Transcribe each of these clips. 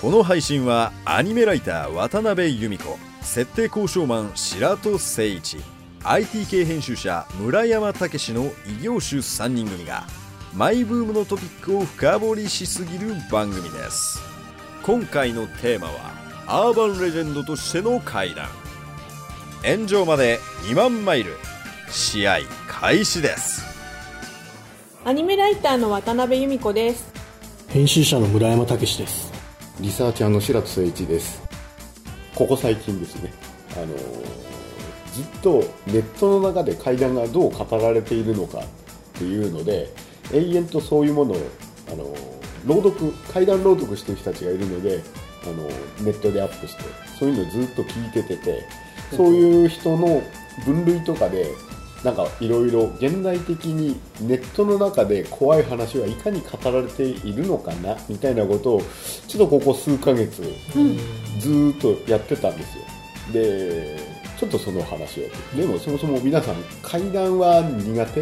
この配信はアニメライター渡辺由美子設定交渉マン白戸誠一 IT 系編集者村山武の異業種3人組がマイブームのトピックを深掘りしすぎる番組です。今回のテーマはアーバンレジェンドとしての階段炎上まで2万マイル。試合開始です。アニメライターの渡辺由美子です。編集者の村山武ですリサーチャーの白戸誠一です。ここ最近ですね。あのずっとネットの中で怪談がどう語られているのかっていうので永遠とそういうものをあの朗読怪談朗読してる人たちがいるのであのネットでアップしてそういうのをずっと聞いてててそういう人の分類とかでなんかいろいろ現代的にネットの中で怖い話はいかに語られているのかなみたいなことをちょっとここ数ヶ月ずっとやってたんですよ。でちょっとその話を。でもそもそも皆さん怪談は苦手？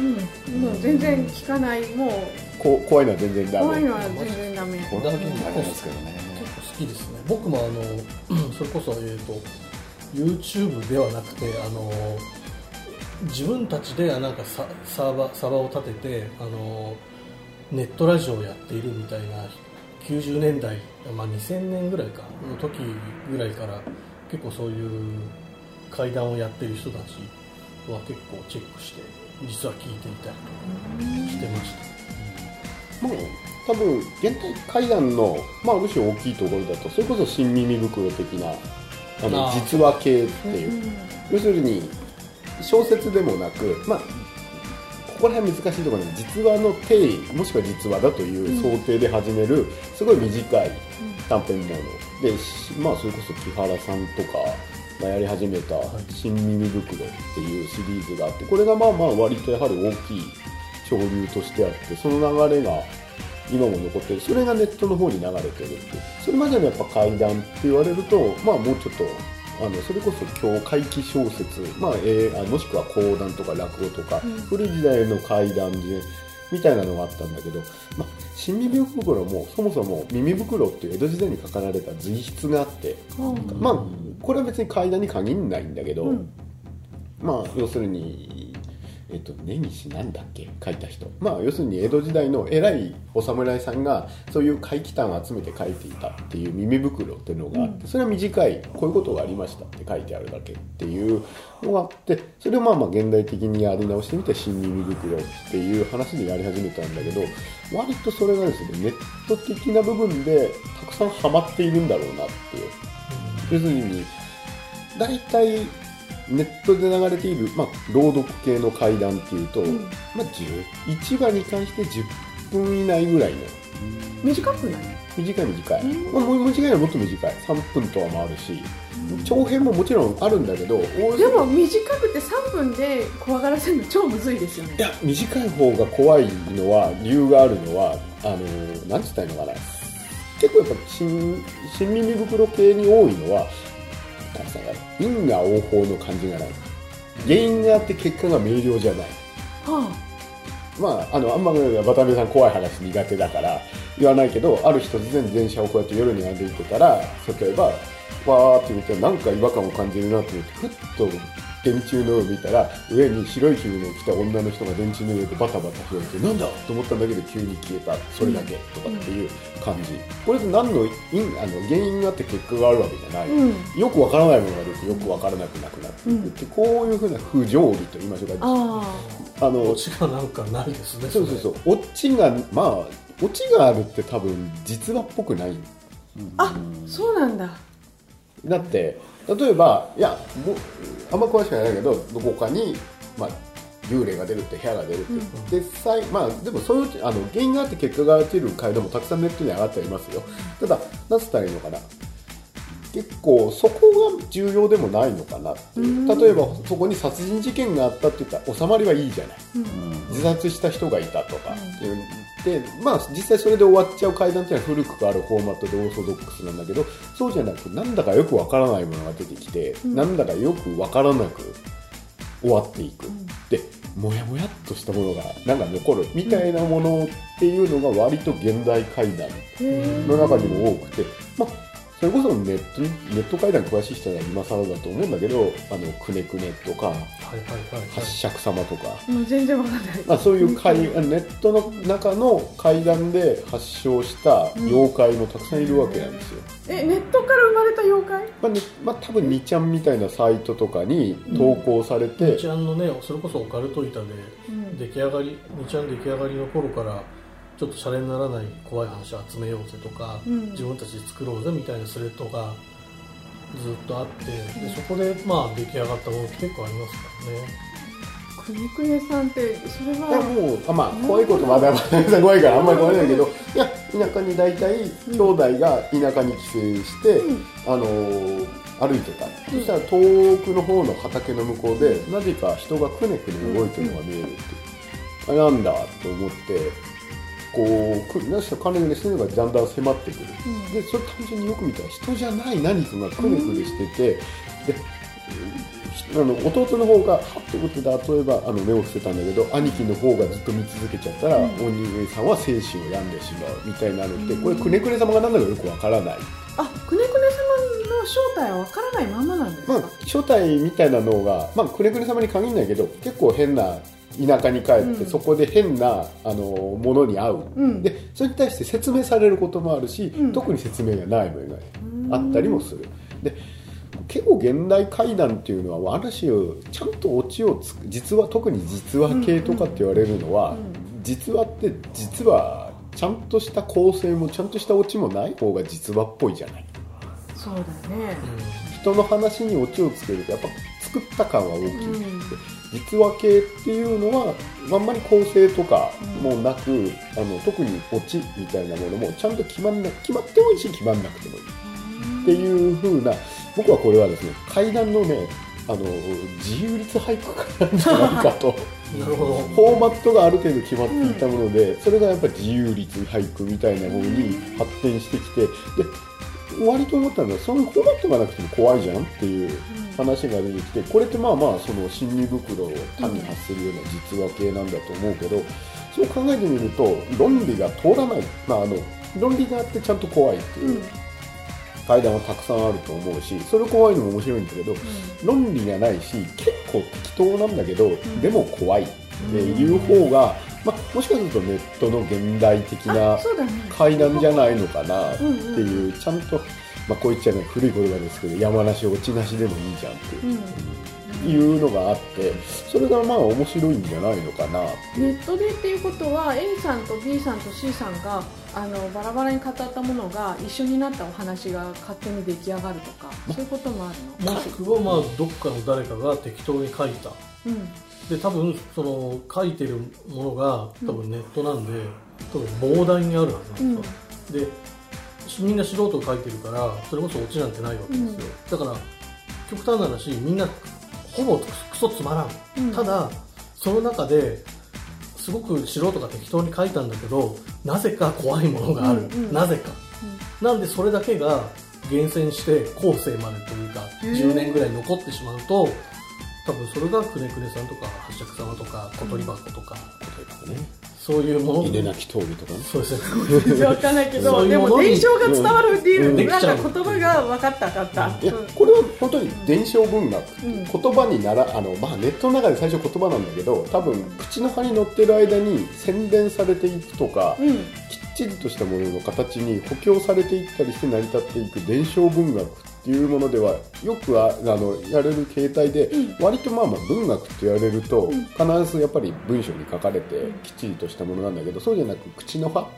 うん。もう全然聞かない。もう。こ怖いのは全然ダメ。怖いのは全然ダメ。これだけになりますけどね。結構好きですね。僕もあの それこそ、えー、と YouTube ではなくてあの自分たちでなんかササーバーサーバーを立ててあのネットラジオをやっているみたいな90年代、まあ、2000年ぐらいかの時ぐらいから結構そういう会談をやってる人たちは結構チェックして実は聞いていたりとかしてました。まあ多分現代怪談の、まあ、ある種大きいところだとそれこそ新耳袋的なあの実話系っていう、要するに小説でもなく、まあ、ここら辺難しいところに実話の定義もしくは実話だという想定で始めるすごい短い短編もの。で、しまあ、それこそ木原さんとかがやり始めた「新耳袋」っていうシリーズがあってこれがまあまあ割とやはり大きい潮流としてあってその流れが今も残ってる。それがネットの方に流れてるってそれまでのやっぱ怪談って言われるとまあもうちょっとあのそれこそ今日怪奇小説、まあえーあもしくは講談とか落語とか、古い時代の怪談でみたいなのがあったんだけど、まあ、新耳袋もそもそも耳袋っていう江戸時代に書かれた随筆があって、まあこれは別に怪談に限らないんだけど、まあ要するにえっと、根岸なんだっけ？書いた人。まあ要するに江戸時代の偉いお侍さんがそういう怪奇譚を集めて書いていたっていう耳袋っていうのがあって、それは短いこういうことがありましたって書いてあるだけっていうのがあってそれをまあまあ現代的にやり直してみて新耳袋っていう話でやり始めたんだけど割とそれがですねネット的な部分でたくさんハマっているんだろうなっていう。要するに大体ネットで流れている、まあ、朗読系の怪談っていうと、まあ、1話に関して10分以内ぐらいの。短くない？短い短い、まあ、もう短いのはもっと短い。3分とかもあるし長編ももちろんあるんだけど大でも短くて3分で怖がらせるの超むずいですよね。いや短い方が怖いのは理由があるのはあのなんつったらいいのかな。結構やっぱ新新耳袋系に多いのはたらいいのかな因果応報の感じがない。原因があって結果が明瞭じゃない。はまあ、あのあんまり渡辺さん怖い話苦手だから言わないけどある日突然電車をこうやって夜に歩いてたら例えばわーって見てなんか違和感を感じるなと思ってふっと電柱の上を見たら上に白い着物を着た女の人が電柱の上でバタバタしててなんだと思ったんだけど急に消えたそれだけ。とかっていう感じ、これで何の因あの原因があって結果があるわけじゃない、うん。よくわからないものが出てよくわからなくなくなっていくって、こういうふうな不条理と言いましょうかああのオチがなんかないですね。そうそうそう。オチがまあオチがあるって多分実話っぽくない。ああそうなんだ。だって例えばいやもうあんま詳しくないけどどこかに、まあ、幽霊が出るって部屋が出るって、で際まあでもそういうあの原因があって結果が出る回でもたくさんネットに上がってありますよ。ただ何つったらいいのかな結構そこが重要でもないのかなっていう。例えばそこに殺人事件があったって言ったら収まりはいいじゃない、自殺した人がいたとかっていうでまあ実際それで終わっちゃう階段っていうのは古くあるフォーマットでオーソドックスなんだけどそうじゃなくなんだかよくわからないものが出てきて、なんだかよくわからなく終わっていく、でもやもやっとしたものがなんか残るみたいなものっていうのが割と現代怪談への中にも多くて、まあ、それこそネットにネット怪談詳しい人は今更だと思うんだけどあのくねくねとか八尺様とか、えもう全然わかんない。まあ、そういう怪ネットの中の怪談で発祥した妖怪もたくさんいるわけなんですよ。えネットから生まれた妖怪？まあねまあ、多分2ちゃんみたいなサイトとかに投稿されて、みちゃんのねそれこそオカルト板でうん。出来上がりみちゃん出来上がりの頃からちょっとシャレにならない怖い話を集めようぜとか、うん。自分たちで作ろうぜみたいなスレッドがずっとあってでそこでまあ出来上がったものって結構ありますからね。くねくねさんってそれいやはもうあまあ怖いことまだまだ怖いからあんまり怖いないけどいや田舎に大体兄弟が田舎に帰省して、うん。あのー歩いてた、そしたら遠くの方の畑の向こうでなぜか人がくねくね動いてるのが見えるっていう、あなんだと思ってこうくなした金がそういうのがだんだん迫ってくる、うん。でそれ単純によく見たら人じゃない何かがくねくねしてて、であの弟の方がはってことで例えばあの目を伏せたんだけど兄貴の方がずっと見続けちゃったら、うん。お兄さんは精神を病んでしまうみたいなのってこれくねくね様が何だかよくわからない、あくねくね様の正体はわからないまんまなんですか、まあ、初代みたいなのが、まあ、くねくね様に限らないけど結構変な田舎に帰って、うん。そこで変なあのものに会う、うん。でそれに対して説明されることもあるし、うん。特に説明がないものがあったりもする。で結構現代怪談っていうのはある種ちゃんとオチをつく実は特に実話系とかって言われるのは、実話って実はちゃんとした構成もちゃんとしたオチもない方が実話っぽいじゃない。そうだね。人の話にオチをつけるとやっぱ作った感は大きい、うん実話系っていうのはあんまり構成とかもなく、あの特にオチみたいなものもちゃんと決まんな決まってもいいし決まんなくてもいい。っていう風な僕はこれはですね階段のねあの自由律俳句家なんじゃないかと。なるほど。フォーマットがある程度決まっていたもので、それがやっぱり自由律俳句みたいなものに発展してきてで割と思ったのはそのフォーマットがなくても怖いじゃんっていう話が出てきてこれってまあまあその心理袋を単に発するような実話系なんだと思うけど、そう考えてみると論理が通らない、まあ、あの論理があってちゃんと怖いっていう階段はたくさんあると思うしそれ怖いのも面白いんだけど論理がないし結構適当なんだけど、でも怖いっていう方が、まあ、もしかするとネットの現代的な階段じゃないのかなってうんいう、ちゃんと、まあ、こう言っちゃね古い言葉ですけど山梨落ちなしでもいいじゃんっていう,、いうのがあってそれがまあ面白いんじゃないのかなネットでっていうことは A さんと B さんと C さんがあのバラバラに語ったものが一緒になったお話が勝手に出来上がるとかそういうこともあるの？もしくはまあどっかの誰かが適当に書いた。うん。で多分その書いてるものが多分ネットなんで、多分膨大にあるはずなんですよ、でみんな素人が書いてるからそれこそオチなんてないわけですよ、だから極端な話みんなほぼクソつまらん、うん。ただその中ですごく素人が適当に書いたんだけどなぜか怖いものがある、うんうん。なぜか、なんでそれだけが厳選して後世までというかへー10年ぐらい残ってしまうと多分それがくねくねさんとか八尺様とか小鳥箱とか、ねそういうもの。稲なき峠とかね。そうですね。わかんないけどでも伝承が伝わるっていう、なんか言葉が分かった分かった、いやうん。これは本当に伝承文学、うん言葉にならあの、まあ、ネットの中で最初言葉なんだけど多分口の葉に乗ってる間に洗練されていくとか、うん。きっちりとしたものの形に補強されていったりして成り立っていく伝承文学っていうものではよくああのやれる形態で、割とまあまあ文学って言われると、必ずやっぱり文章に書かれてきっちりとしたものなんだけどそうじゃなく口の葉。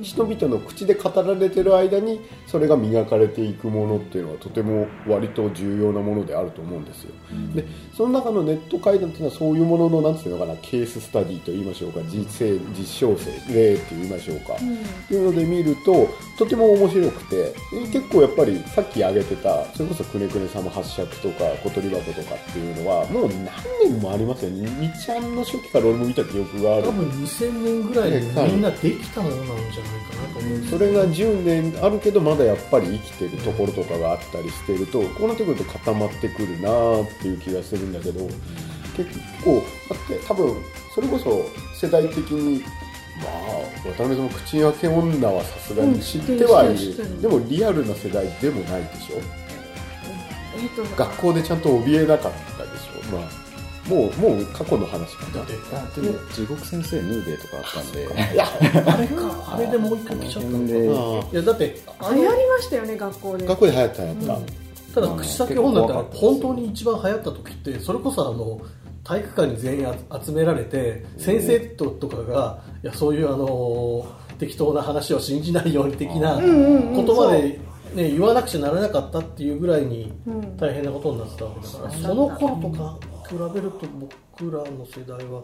人々の口で語られてる間にそれが磨かれていくものっていうのはとても割と重要なものであると思うんですよ、でその中のネット会談っていうのはそういうもののなんていうのかなケーススタディと言いましょうか実生実証性例って言いましょうか、っていうので見るととても面白くてえ結構やっぱりさっき挙げてたそれこそくねくね様八尺とか小鳥箱とかっていうのはもう何年もありますよね。みちゃんの初期から俺も見た記憶がある。多分2000年ぐらいでみんなできたものなんじゃないかなと思うんですそれが10年あるけどまだやっぱり生きてるところとかがあったりしてるとこうなってくると固まってくるなーっていう気がするんだけど結構だって多分それこそ世代的にまあ渡辺さんも口に開け女はさすがに知ってはいる,、うんでもリアルな世代でもないでしょ。えっと学校でちゃんと怯えなかったでしょ。まあもうもう過去の話かな。だってあでも地獄先生ヌーベイとかあったんで。いやあれか。あれでもう一回来ちゃったので。いやだって流行りましたよね学校で。学校で流行った流行った、ただ口先女って本当に一番流行った時ってそれこそあの体育館に全員集められて先生ととかがいやそういうあの適当な話を信じないように的なうんうんうん言葉で、ね、言わなくちゃならなかったっていうぐらいにうん。大変なことになってたわけだから、うんその頃とか比べると僕らの世代は、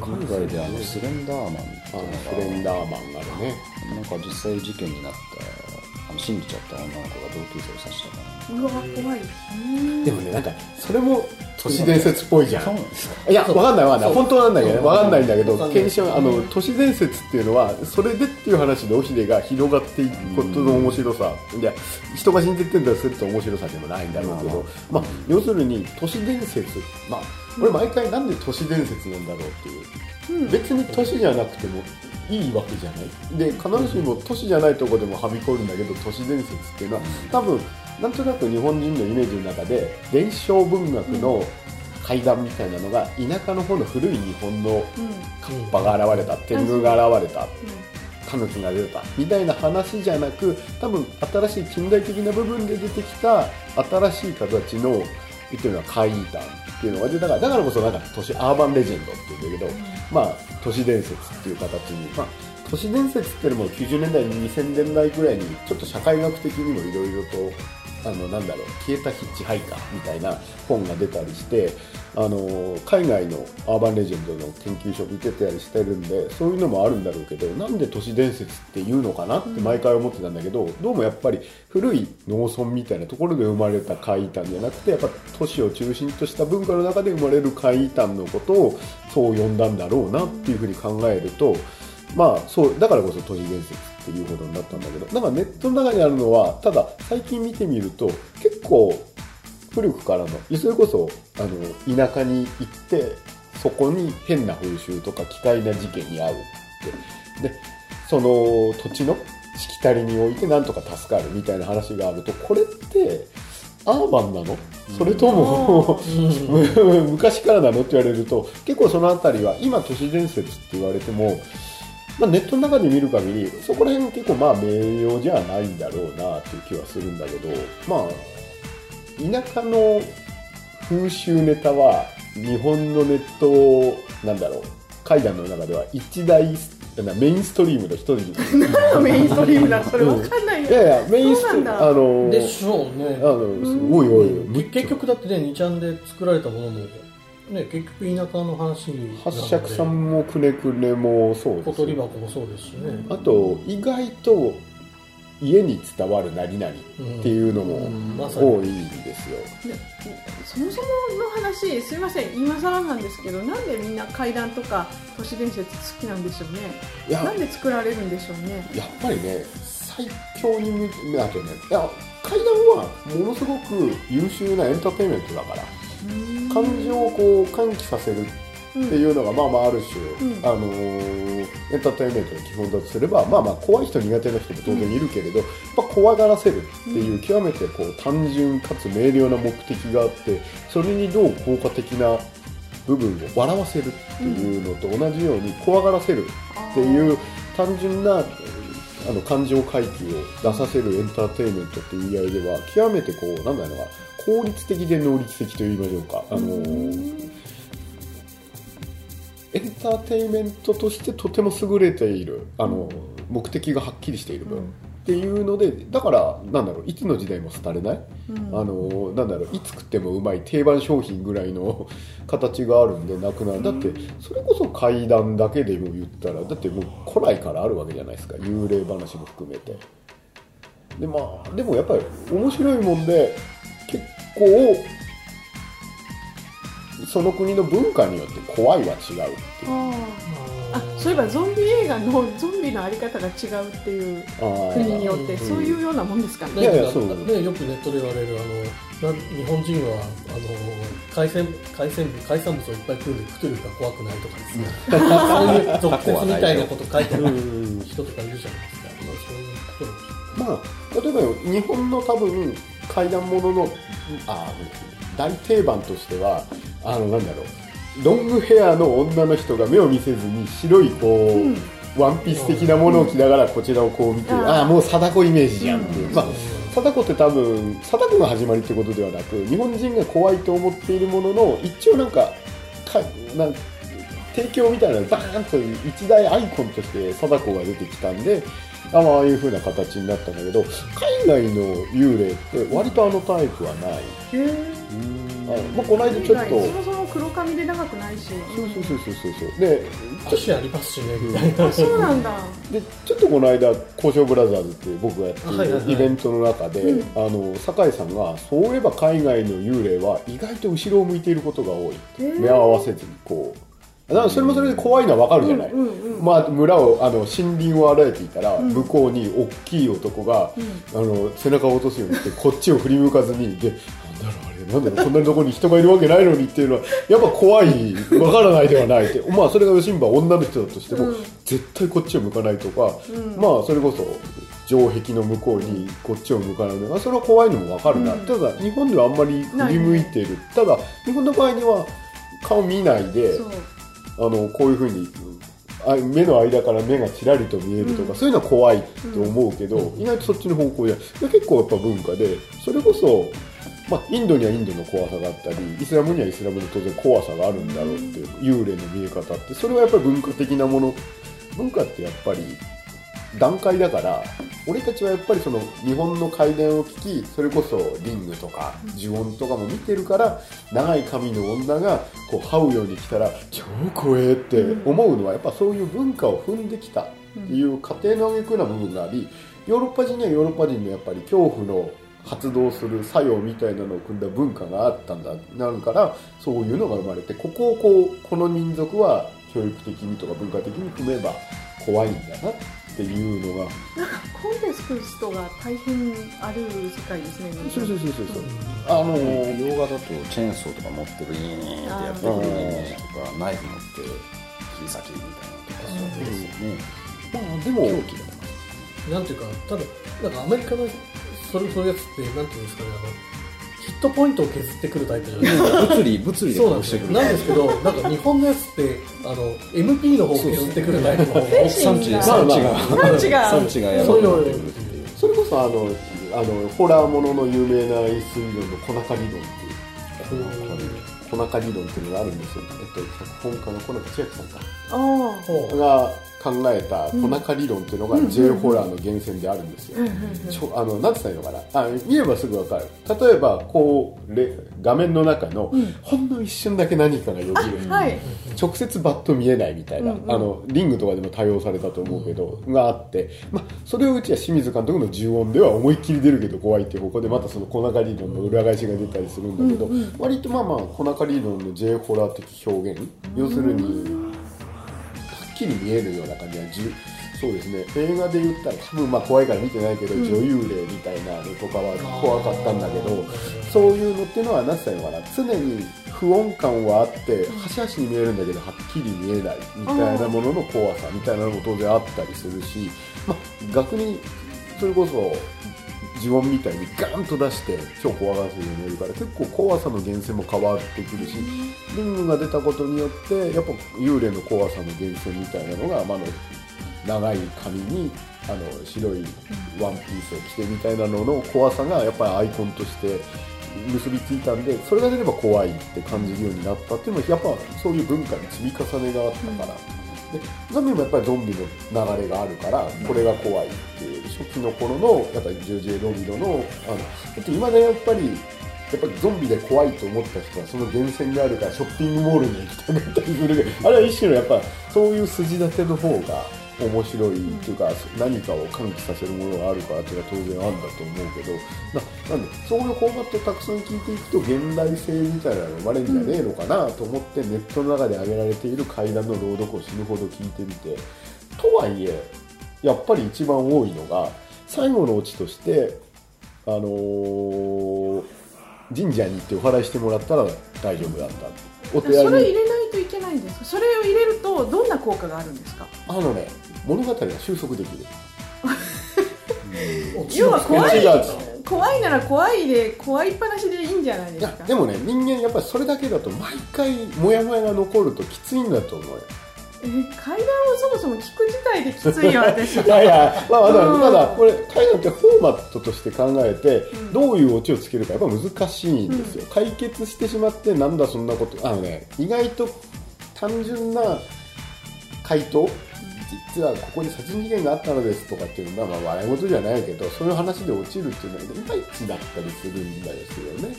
海外であのスレンダーマンってあいうのスレンダーマンがあるね。なんか実際事件になったあの信じちゃった女の子が同級生を刺したかうわ怖い。うん。でもねなんかそれも都市伝説っぽいじゃらそう。んなんですかいや、わかんないわかんない。本当なんだけどわかんない。んだけど検証、あの、都市伝説っていうのは、それでっていう話でオヒデが広がっていくことの面白さ。いや、人が信じてんだすると面白さでもないんだろうけど、まあ、要するに都市伝説。まあ、俺毎回なんで都市伝説なんだろうっていう。別に都市じゃなくてもいいわけじゃない。で、必ずしも都市じゃないとこでもはびこるんだけど、都市伝説っていうのは、多分、なんとなく日本人のイメージの中で、伝承文学の階段みたいなのが、田舎の方の古い日本のうん。うんカッパが現れた、天狗が現れた、タヌキが出た、みたいな話じゃなく、多分新しい近代的な部分で出てきた新しい形の、言ってるのは怪談っていうのがで、だから、だからこそなんか都市アーバンレジェンドっていうんだけど、まあ、都市伝説っていう形に、まあ、都市伝説っていうのも90年代、2000年代ぐらいに、ちょっと社会学的にもいろいろと、あの、なんだろう、消えたヒッチハイカーみたいな本が出たりして、あの、海外のアーバンレジェンドの研究所を受けてたりしてるんで、そういうのもあるんだろうけど、なんで都市伝説って言うのかなって毎回思ってたんだけど、どうもやっぱり古い農村みたいなところで生まれた怪談じゃなくて、やっぱ都市を中心とした文化の中で生まれる怪談のことをそう呼んだんだろうなっていうふうに考えると、まあそう、だからこそ都市伝説っていうことになったんだけど、なんかネットの中にあるのは、ただ最近見てみると結構古くからの、それこそあの田舎に行って、そこに変な風習とか奇怪な事件に遭うって。で、その土地のしきたりにおいてなんとか助かるみたいな話があると、これってアーバンなの？それとも、昔からなの？って言われると結構そのあたりは今都市伝説って言われても、まあ、ネットの中で見る限りそこら辺結構まあ名誉じゃないんだろうなっていう気はするんだけどまあ田舎の風習ネタは日本のネットなんだろう階段の中では一大なメインストリームの一人何の メインストリームだ。それわかんないよ。いやいやメインストリームあのでしょうね。あのすごいおいおい結局だってね2ちゃんで作られたものもね結局田舎の話に八尺さんもくねくねもそうです小鳥箱もそうですしね。あと意外と家に伝わる何々っていうのも多いんですよ、でそもそもの話すいません今更なんですけどなんでみんな怪談とか都市伝説好きなんでしょうね。なんで作られるんでしょうね。やっぱりね最強にあとねいや階段はものすごく優秀なエンターテインメントだから感情をこう喚起させるっていうのがまあまあある種、うん。あのーエンターテインメントの基本だとすればまあまあ怖い人苦手な人も当然いるけれど、やっぱ怖がらせるっていう極めてこう単純かつ明瞭な目的があってそれにどう効果的な部分を笑わせるっていうのと同じように怖がらせるっていう単純なあの感情回帰を出させるエンターテインメントっていう意味合いでは極めてこうなんだろうな効率的で能率的と言いましょうか。あのーエンターテインメントとしてとても優れているあの目的がはっきりしている分、っていうのでだからなんだろういつの時代も廃れない、あのなんだろういつ食ってもうまい定番商品ぐらいの 形があるんでなくなる。だってそれこそ怪談だけでも言ったらだってもう古来からあるわけじゃないですか。幽霊話も含めて。でまあでもやっぱり面白いもんで結構その国の文化によって怖いは違うっていう。ああそういえばゾンビ映画のゾンビのあり方が違うっていう国によってうん。そういうようなもんですかね。いやいやそうね、よくネットで言われるあの日本人はあの海鮮海鮮海産物をいっぱい食うんでクトゥルフが怖くないとかですね。そういう俗説みたいなこと書いてあるうん人とかいるじゃないですか、まあ、そういうことなんでしょまあ、例えばよ日本の多分怪談もののあ大定番としてはあのなんだろう。ロングヘアの女の人が目を見せずに白いこう、うん。ワンピース的なものを着ながらこちらをこう見て、うん。ああもう貞子イメージじゃんっていう、うん。まあ貞子って多分貞子が始まりってことではなく日本人が怖いと思っているものの一応なんかかなん提供みたいなバーンと一大アイコンとして貞子が出てきたんであまあいう風な形になったんだけど海外の幽霊って割とあのタイプはない。へえあの、まあ、この間ちょっと。そもそも黒髪で長くないし。そうそうそうそうそう。そうで足ありますしね。みたいな、あそうなんだ。でちょっとこの間「交渉ブラザーズ」っていう僕がやってはいはいはい。るイベントの中で、うん。あの酒井さんがそういえば海外の幽霊は意外と後ろを向いていることが多い。目を合わせずにこう。だからそれもそれで怖いのはわかるじゃない、まあ、村をあの森林を歩いていたら、うん。向こうに大きい男が、あの背中を落とすようにしてこっちを振り向かずにでなんだろうあれ？なんだろうこんなところに人がいるわけないのにっていうのはやっぱ怖いわからないではないって。まあそれが吉ンは女の人だとしても、うん。絶対こっちを向かないとか、うん。まあそれこそ城壁の向こうにこっちを向かないのがそれは怖いのもわかるな、うん。ただ日本ではあんまり振り向いている、ただ日本の場合には顔見ないであのこういうふうにあ目の間から目がちらりと見えるとか、うん。そういうのは怖いって思うけど、意外とそっちの方向でで結構やっぱ文化でそれこそ、まあ、インドにはインドの怖さがあったりイスラムにはイスラムの当然怖さがあるんだろうっていう幽霊の見え方ってそれはやっぱり文化的なもの文化ってやっぱり段階だから俺たちはやっぱりその日本の怪談を聞きそれこそリングとか呪音とかも見てるから長い髪の女がこう這うように来たら超怖えって思うのはやっぱそういう文化を踏んできたっていう過程の挙句な部分がありヨーロッパ人にはヨーロッパ人のやっぱり恐怖の発動する作用みたいなのを組んだ文化があったんだなるからそういうのが生まれてここをこうこの民族は教育的にとか文化的に組めば怖いんだな。っていうのが。なんかコンテストが大変ある世界ですねそうそうそうそうそう。あのー洋画だとチェーンソーとか持ってるイーンってやってくるイメージとかナイフ持って切り裂きみたいなのとかそうですよね。まあでも狂気だななんていうか、ただ、なんかアメリカのそれそういうやつって、なんていうんですかね、あのヒットポイントを削ってくるタイプじゃないですか。物理物理でそうなんですよ。殺してくる。なんですけど、なんか日本のやつって、あの、MP の方を削ってくるタイプの方が産地が産地が産地がやばくそれこそあのあのホラーものの有名な演出理論の小中理論っていう小中理論っていうのがあるんですよ、えっと、脚本家の小中千秋さんか。あほうが考えた小中理論っていうのが J ホラーの源泉であるんですよ、あのなんて言ったらいいのかな？あ見ればすぐわかる。例えばこうレ画面の中の、うん。ほんの一瞬だけ何かがよぎる、はい。直接バッと見えないみたいな、うんうん。あのリングとかでも対応されたと思うけど、があって、まあ、それをうちは清水監督の重音では思いっきり出るけど怖いっていうここでまたその小中理論の裏返しが出たりするんだけど、うんうん。割とまあまあ小中理論の J ホラー的表現？要するにはっきり見えるような感じがじゅそうですね。映画で言ったら多分まあ怖いから見てないけど、うん。女優霊みたいなのとかは怖かったんだけどそういうのっていうのは何て言ったのかな。常に不穏感はあって端々に見えるんだけどはっきり見えないみたいなものの怖さみたいなのも当然あったりするし、まあ、逆にそれこそ呪音みたいにガンと出して超怖がらせるように見えるから結構怖さの源泉も変わってくるしリングが出たことによってやっぱ幽霊の怖さの源泉みたいなのが、まあ、長い髪にあの白いワンピースを着てみたいなのの怖さがやっぱりアイコンとして結びついたんでそれが出れば怖いって感じるようになったっていうのはやっぱそういう文化の積み重ねがあったから。でゾンビもやっぱりゾンビの流れがあるからこれが怖いっていう初期の頃のやっぱり JJ ロビドのあのだって今でやっぱりやっぱりゾンビで怖いと思った人はその源泉があるからショッピングモールに行きたかったりするあれは一種のやっぱそういう筋立ての方が面白いっていうか、何かを喚起させるものがあるからっていうのは当然あるんだと思うけどななんでそういうフォーマットをたくさん聞いていくと現代性みたいなのが生まれるんじゃねえのかなと思って、ネットの中で挙げられている階段の朗読を死ぬほど聞いてみてとはいえやっぱり一番多いのが最後のオチとしてあのー神社に行ってお祓いしてもらったら大丈夫だ。ったおそれ入れないといけないんですか？それを入れるとどんな効果があるんですか？あのね物語が収束できる。要は怖い怖いなら怖いで怖いっぱなしでいいんじゃないいですか。やでもね人間やっぱりそれだけだと毎回モヤモヤが残るときついんだと思うよ。え階段をそもそも聞く自体できついよ私。いやいや、まあ、まだ、うん。まだこれ階段ってフォーマットとして考えて、うん。どういうオチをつけるかやっぱ難しいんですよ、解決してしまってなんだそんなこと。あのね意外と単純な回答実はここに殺人事件があったのですとかっていうのは、まあ、笑い事じゃないけどそういう話で落ちるっていうのはいまいちだったりするんですよね。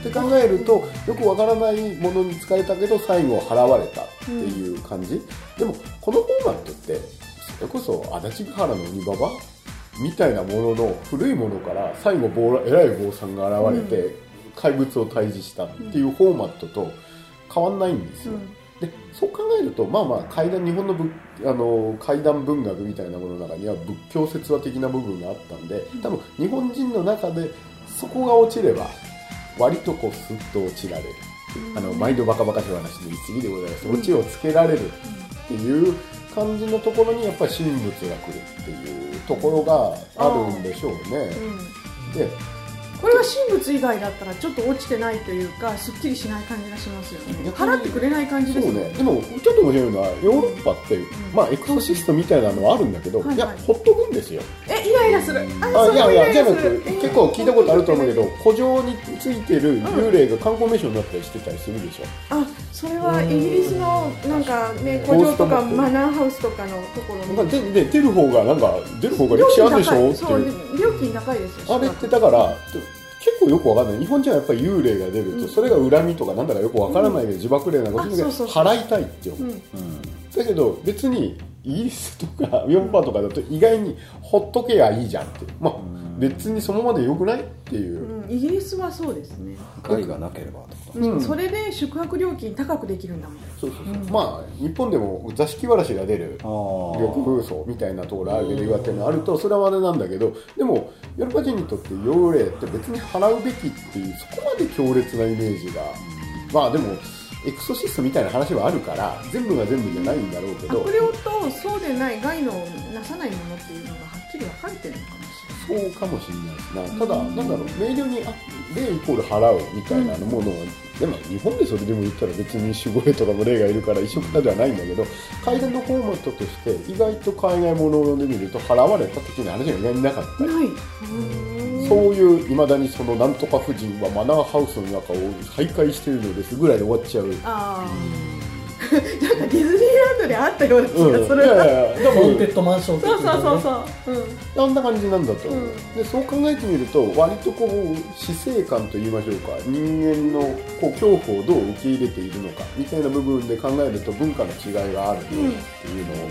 って考えるとよくわからないものに使えたけど最後払われたっていう感じ、でもこのフォーマットってそれこそ足立ヶ原の鬼ババみたいなものの古いものから最後坊ら偉い坊さんが現れて怪物を退治したっていうフォーマットと変わんないんですよ、でそう考えるとまあまあ怪談日本の仏あの怪談文学みたいなものの中には仏教説話的な部分があったんで多分日本人の中でそこが落ちれば割とこうスッと落ちられる、あの毎度バカバカしい話の一義でございます、オチをつけられるっていう感じのところにやっぱり神仏が来るっていうところがあるんでしょうね。うん。でこれは神仏以外だったらちょっと落ちてないというかすっきりしない感じがしますよね。払ってくれない感じですそうね。でもちょっと面白いのはヨーロッパって、まあエクソシストみたいなのはあるんだけど、はいはい。いやほっとくんですよ。えイライラする。あいやいや結構聞いたことあると思うけど古城についてる幽霊が観光名所になったりしてたりするでしょ、あそれはイギリスのなんかね古城とかマナーハウスとかのところにまあでで出る方がなんか出る方が歴史あるでしょっていう。料金高いですよあれってだから結構よくわかんない。日本人はやっぱり幽霊が出ると、うん。それが恨みとかなんだかよくわからないけど、自爆霊なんかそういうので払いたいって思う、うん。だけど別にイギリスとかヨーロッパとかだと意外にほっとけやいいじゃんって。まあ別にそのままでよくないっていう、うんイギリスはそうですね、害がなければとか。うん。それで宿泊料金高くできるんだもん。そうそうそう、まあ日本でも座敷わらしが出るあ緑風荘みたいなところあるけど岩手のあるとそれはあれなんだけどでもヨーロッパ人にとって幽霊って別に払うべきっていうそこまで強烈なイメージが。まあでもエクソシストみたいな話はあるから全部が全部じゃないんだろうけど。悪霊とそうでない害のなさないものっていうのがはっきり分かれてるのかそうかもしれないしな。ただなんだろう明瞭にあ霊イコール払うみたいなものは、でも日本でそれでも言ったら別に守護霊とかも霊がいるから一緒くたではないんだけど階段のフォーマットとして意外と海外もので見ると払われた時の話が意外になかった。い。うそういういまだにそのなんとか夫人はマナーハウスの中を徘徊しているのですぐらいで終わっちゃう。なんかディズニーランドであったような気うん、がする、いやいやでもホーンテッドマンション的そうそうそうねそう、うん、あんな感じなんだと思う、うん。でそう考えてみると割とこう死生観といいましょうか。人間のこう恐怖をどう受け入れているのかみたいな部分で考えると文化の違いがあるっていうのを、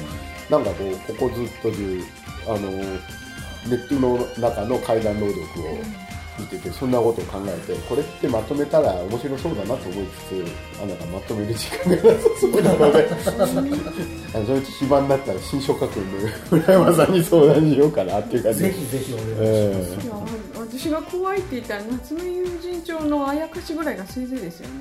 なんかこうここずっと中あのネットの中の怪談朗読を見ててそんなことを考えてこれってまとめたら面白そうだなと思いつつあなんかまとめる時間がなさそうなので あのそのうち暇になったら新書書くんで村山さんに相談しようかなっていう感じ。でぜひぜひお願いします、えいや私が怖いって言ったら夏目友人帳のあやかしぐらいがせいぜいですよね、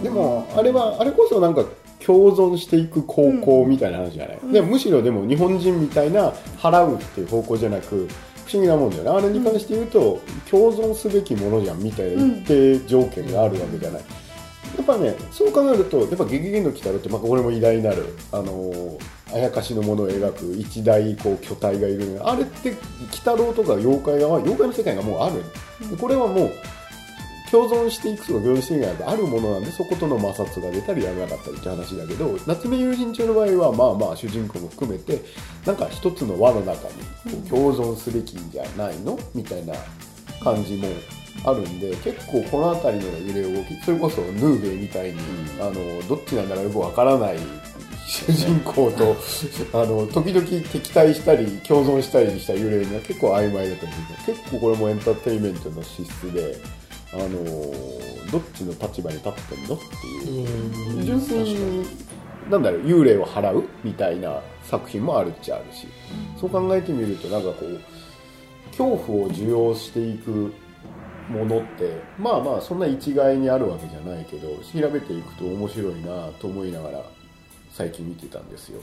えでもあれはあれこそなんか共存していく高校みたいな話じゃない、でもむしろでも日本人みたいな払うっていう方向じゃなく不思議なもんだよね。あれに関して言うと、共存すべきものじゃんみたいな一定条件があるわけじゃない、やっぱねそう考えるとやっぱ「ゲゲゲの鬼太郎」ってまあこれも偉大なるあのーあやかしのものを描く一大こう巨体がいるあれって鬼太郎とか妖怪が妖怪の世界がもうある、でこれはもう共存していくとか共存していくがあるものなんでそことの摩擦が出たりやらなかったりって話だけど夏目友人帳の場合はまあまあ主人公も含めてなんか一つの輪の中にこう共存すべきんじゃないの？みたいな感じもあるんで結構この辺りの揺れ動きそれこそヌーベイみたいに、あのどっちなんだろうよくわからない主人公とあの時々敵対したり共存したりした幽霊が結構曖昧だと思う結構これもエンターテインメントの資質であのどっちの立場に立ってんのっていう。うん。純粋になんだろう幽霊を払うみたいな作品もあるっちゃあるし、そう考えてみるとなんかこう恐怖を受容していくものってまあまあそんな一概にあるわけじゃないけど調べていくと面白いなと思いながら最近見てたんですよ